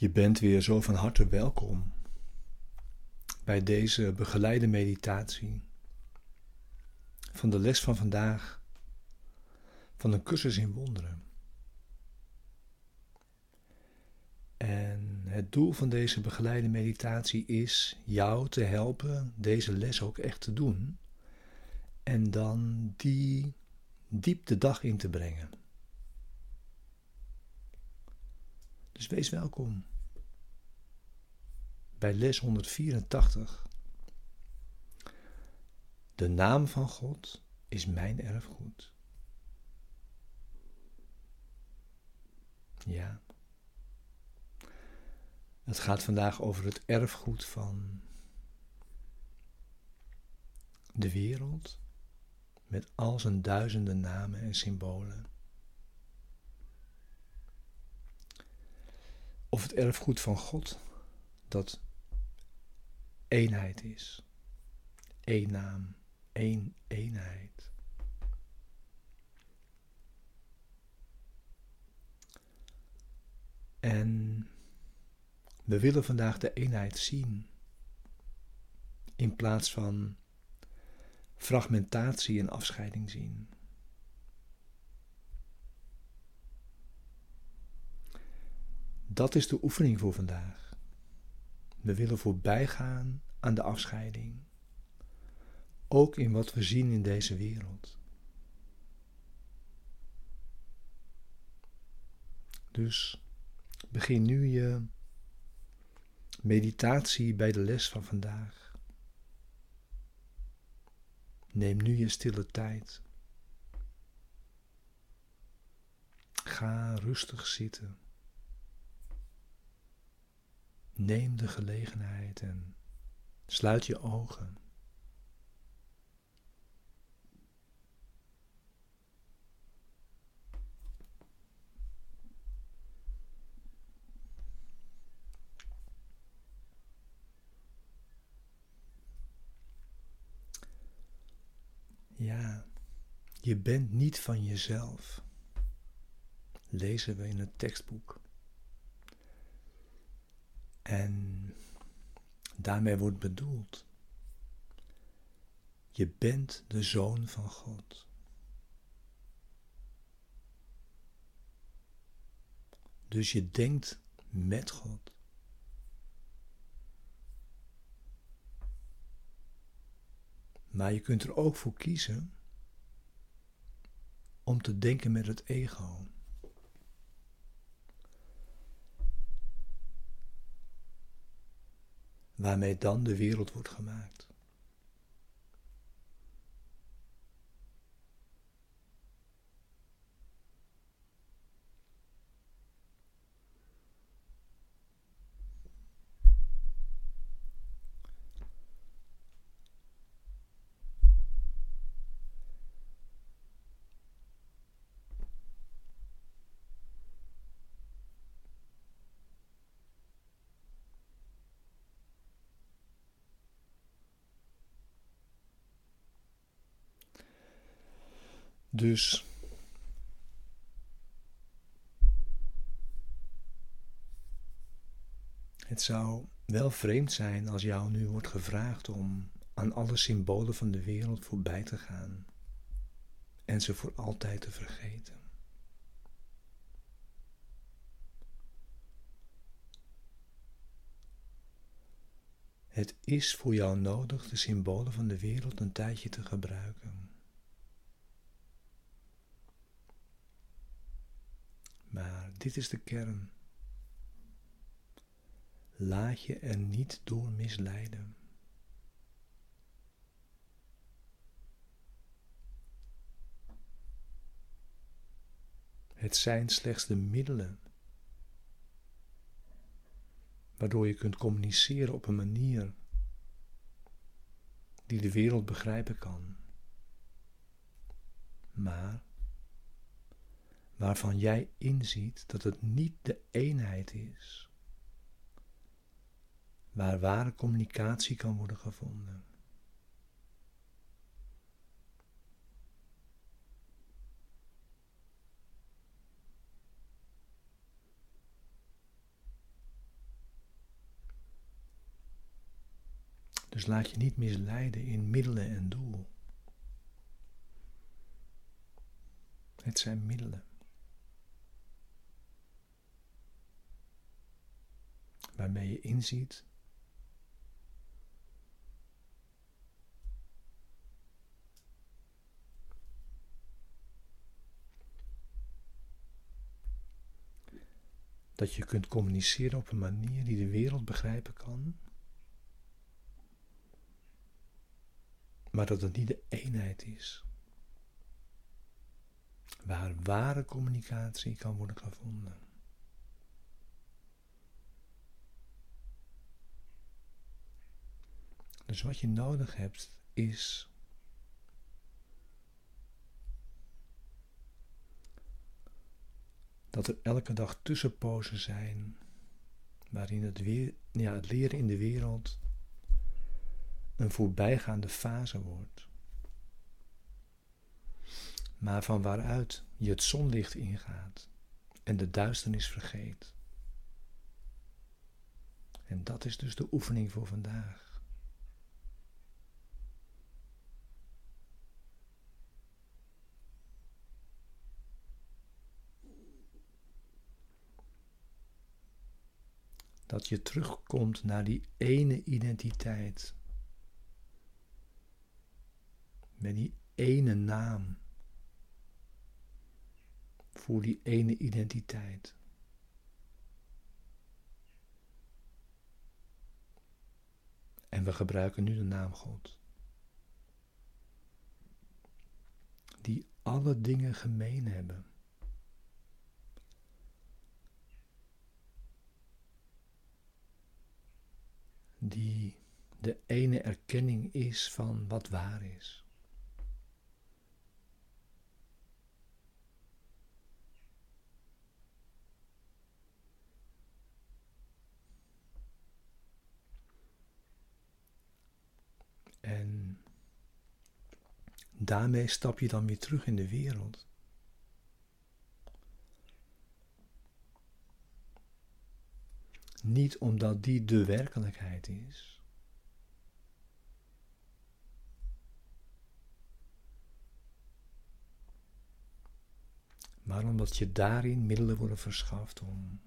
Je bent weer zo van harte welkom bij deze begeleide meditatie van de les van vandaag van een cursus in wonderen. En het doel van deze begeleide meditatie is jou te helpen deze les ook echt te doen en dan die diep de dag in te brengen. Dus wees welkom bij les 184. De naam van God is mijn erfgoed. Ja. Het gaat vandaag over het erfgoed van de wereld met al zijn duizenden namen en symbolen. Of het erfgoed van God dat eenheid is. Eén naam, één eenheid. En we willen vandaag de eenheid zien. In plaats van fragmentatie en afscheiding zien. Dat is de oefening voor vandaag. We willen voorbij gaan aan de afscheiding. Ook in wat we zien in deze wereld. Dus begin nu je meditatie bij de les van vandaag. Neem nu je stille tijd. Ga rustig zitten. Neem de gelegenheid en sluit je ogen. Ja, je bent niet van jezelf, lezen we in het tekstboek. En daarmee wordt bedoeld, je bent de zoon van God. Dus je denkt met God. Maar je kunt er ook voor kiezen om te denken met het ego. Waarmee dan de wereld wordt gemaakt. Dus het zou wel vreemd zijn als jou nu wordt gevraagd om aan alle symbolen van de wereld voorbij te gaan en ze voor altijd te vergeten. Het is voor jou nodig de symbolen van de wereld een tijdje te gebruiken. Maar dit is de kern. Laat je er niet door misleiden. Het zijn slechts de middelen waardoor je kunt communiceren op een manier die de wereld begrijpen kan. Maar waarvan jij inziet dat het niet de eenheid is waar ware communicatie kan worden gevonden. Dus laat je niet misleiden in middelen en doel. Het zijn middelen. Waarmee je inziet dat je kunt communiceren op een manier die de wereld begrijpen kan, maar dat het niet de eenheid is waar ware communicatie kan worden gevonden. Dus wat je nodig hebt is dat er elke dag tussenpozen zijn waarin het, weer, ja, het leren in de wereld een voorbijgaande fase wordt. Maar van waaruit je het zonlicht ingaat en de duisternis vergeet. En dat is dus de oefening voor vandaag. Dat je terugkomt naar die ene identiteit. Met die ene naam. Voor die ene identiteit. En we gebruiken nu de naam God. Die alle dingen gemeen hebben. Die de ene erkenning is van wat waar is. En daarmee stap je dan weer terug in de wereld. Niet omdat die de werkelijkheid is. Maar omdat je daarin middelen worden verschaft om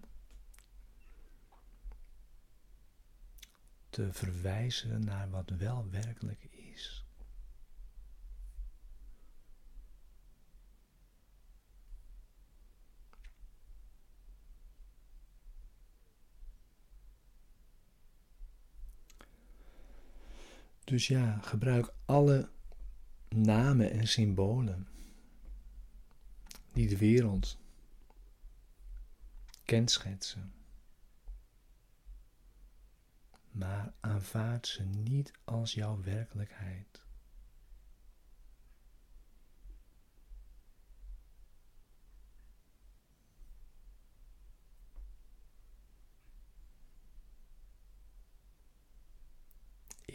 te verwijzen naar wat wel werkelijk is. Dus ja, gebruik alle namen en symbolen die de wereld kenschetsen. Maar aanvaard ze niet als jouw werkelijkheid.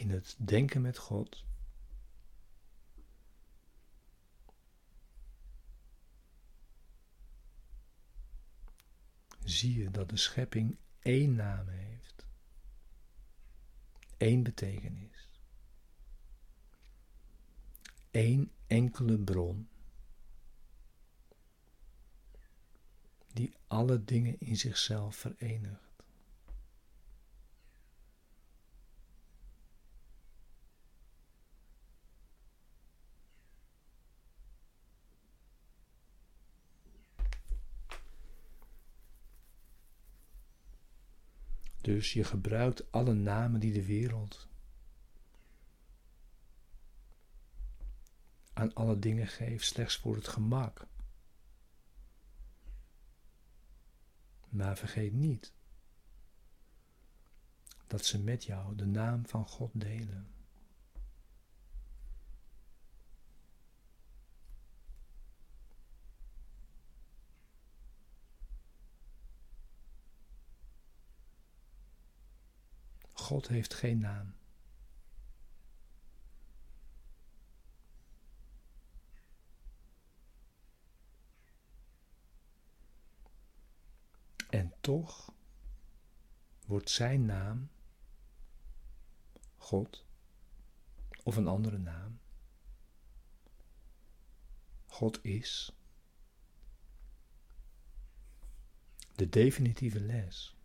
In het denken met God. Zie je dat de schepping één naam heeft, één betekenis, één enkele bron, die alle dingen in zichzelf verenigt. Dus je gebruikt alle namen die de wereld aan alle dingen geeft, slechts voor het gemak. Maar vergeet niet dat ze met jou de naam van God delen. God heeft geen naam. En toch wordt zijn naam, God, Of een andere naam. God is. De definitieve les.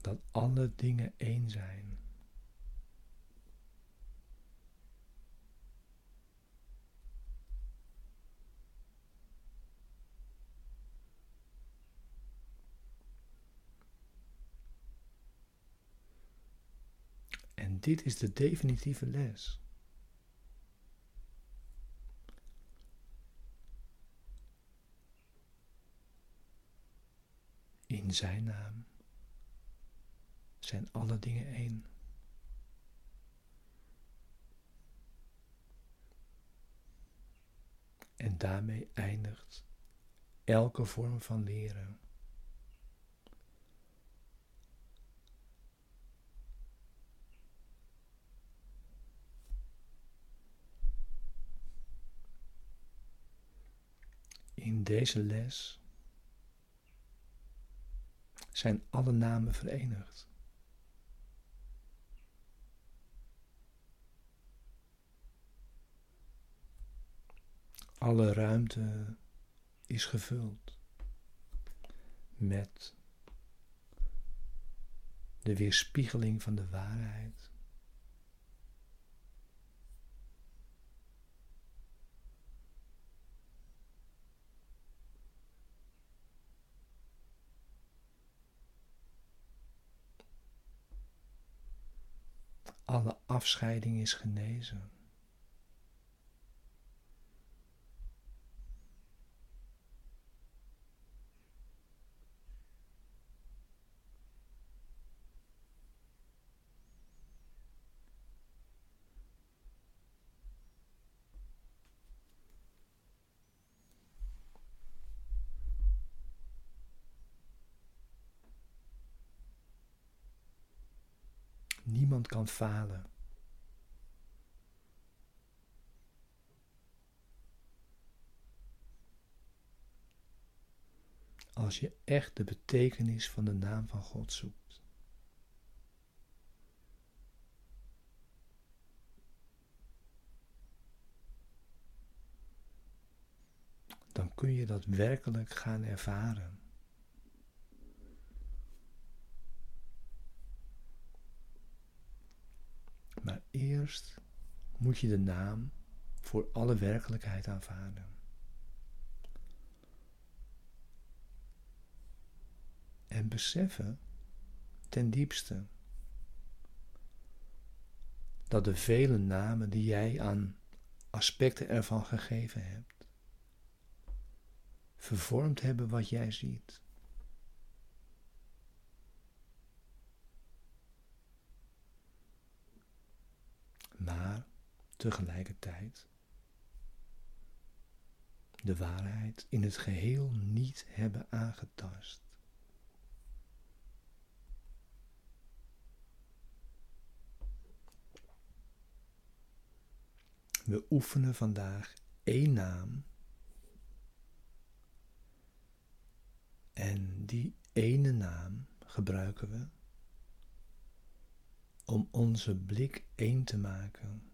Dat alle dingen één zijn. En dit is de definitieve les. In zijn naam zijn alle dingen één. En daarmee eindigt elke vorm van leren. In deze les zijn alle namen verenigd. Alle ruimte is gevuld met de weerspiegeling van de waarheid. Alle afscheiding is genezen. Kan falen. Als je echt de betekenis van de naam van God zoekt. Dan kun je dat werkelijk gaan ervaren. Maar eerst moet je de naam voor alle werkelijkheid aanvaarden. En beseffen ten diepste dat de vele namen die jij aan aspecten ervan gegeven hebt, vervormd hebben wat jij ziet. maar tegelijkertijd de waarheid in het geheel niet hebben aangetast. We oefenen vandaag één naam en die ene naam gebruiken we om onze blik één te maken.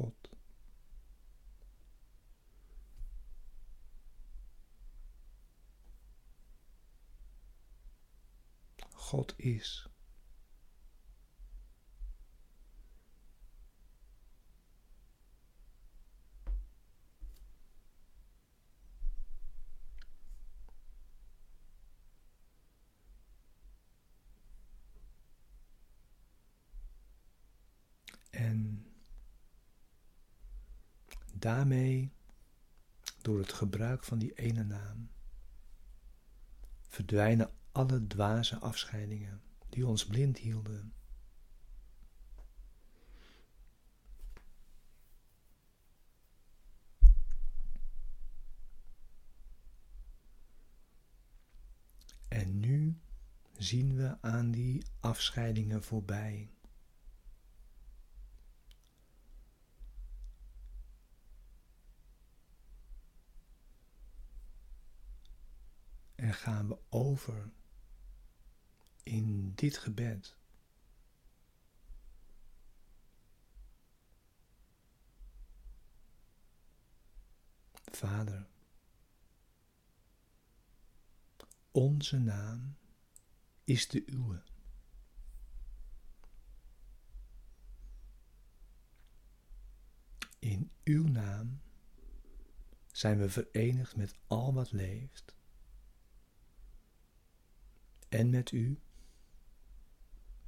God. God is. Daarmee, door het gebruik van die ene naam, verdwijnen alle dwaze afscheidingen die ons blind hielden. En nu zien we aan die afscheidingen voorbij. En gaan we over in dit gebed. Vader, onze naam is de uwe. In uw naam zijn we verenigd met al wat leeft en met u,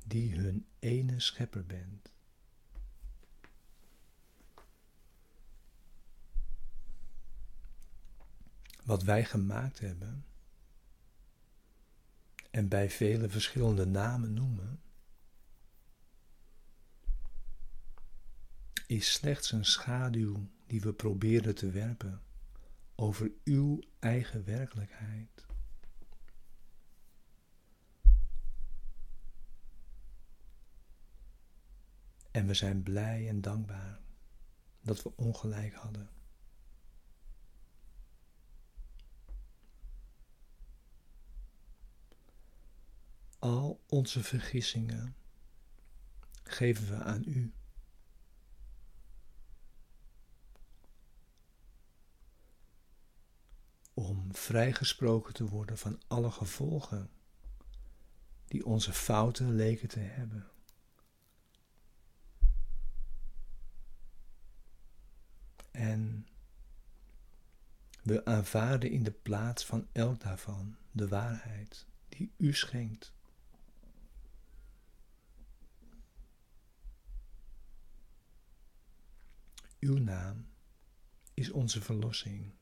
die hun ene schepper bent. Wat wij gemaakt hebben en bij vele verschillende namen noemen, is slechts een schaduw die we proberen te werpen over uw eigen werkelijkheid. En we zijn blij en dankbaar dat we ongelijk hadden. Al onze vergissingen geven we aan u. Om vrijgesproken te worden van alle gevolgen die onze fouten leken te hebben. En we aanvaarden in de plaats van elk daarvan de waarheid die u schenkt. Uw naam is onze verlossing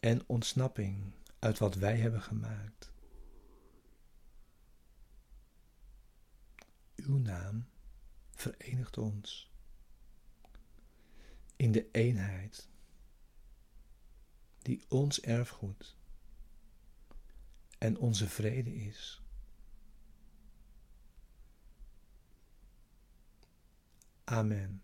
en ontsnapping uit wat wij hebben gemaakt. Uw naam verenigt ons in de eenheid die ons erfgoed en onze vrede is. Amen.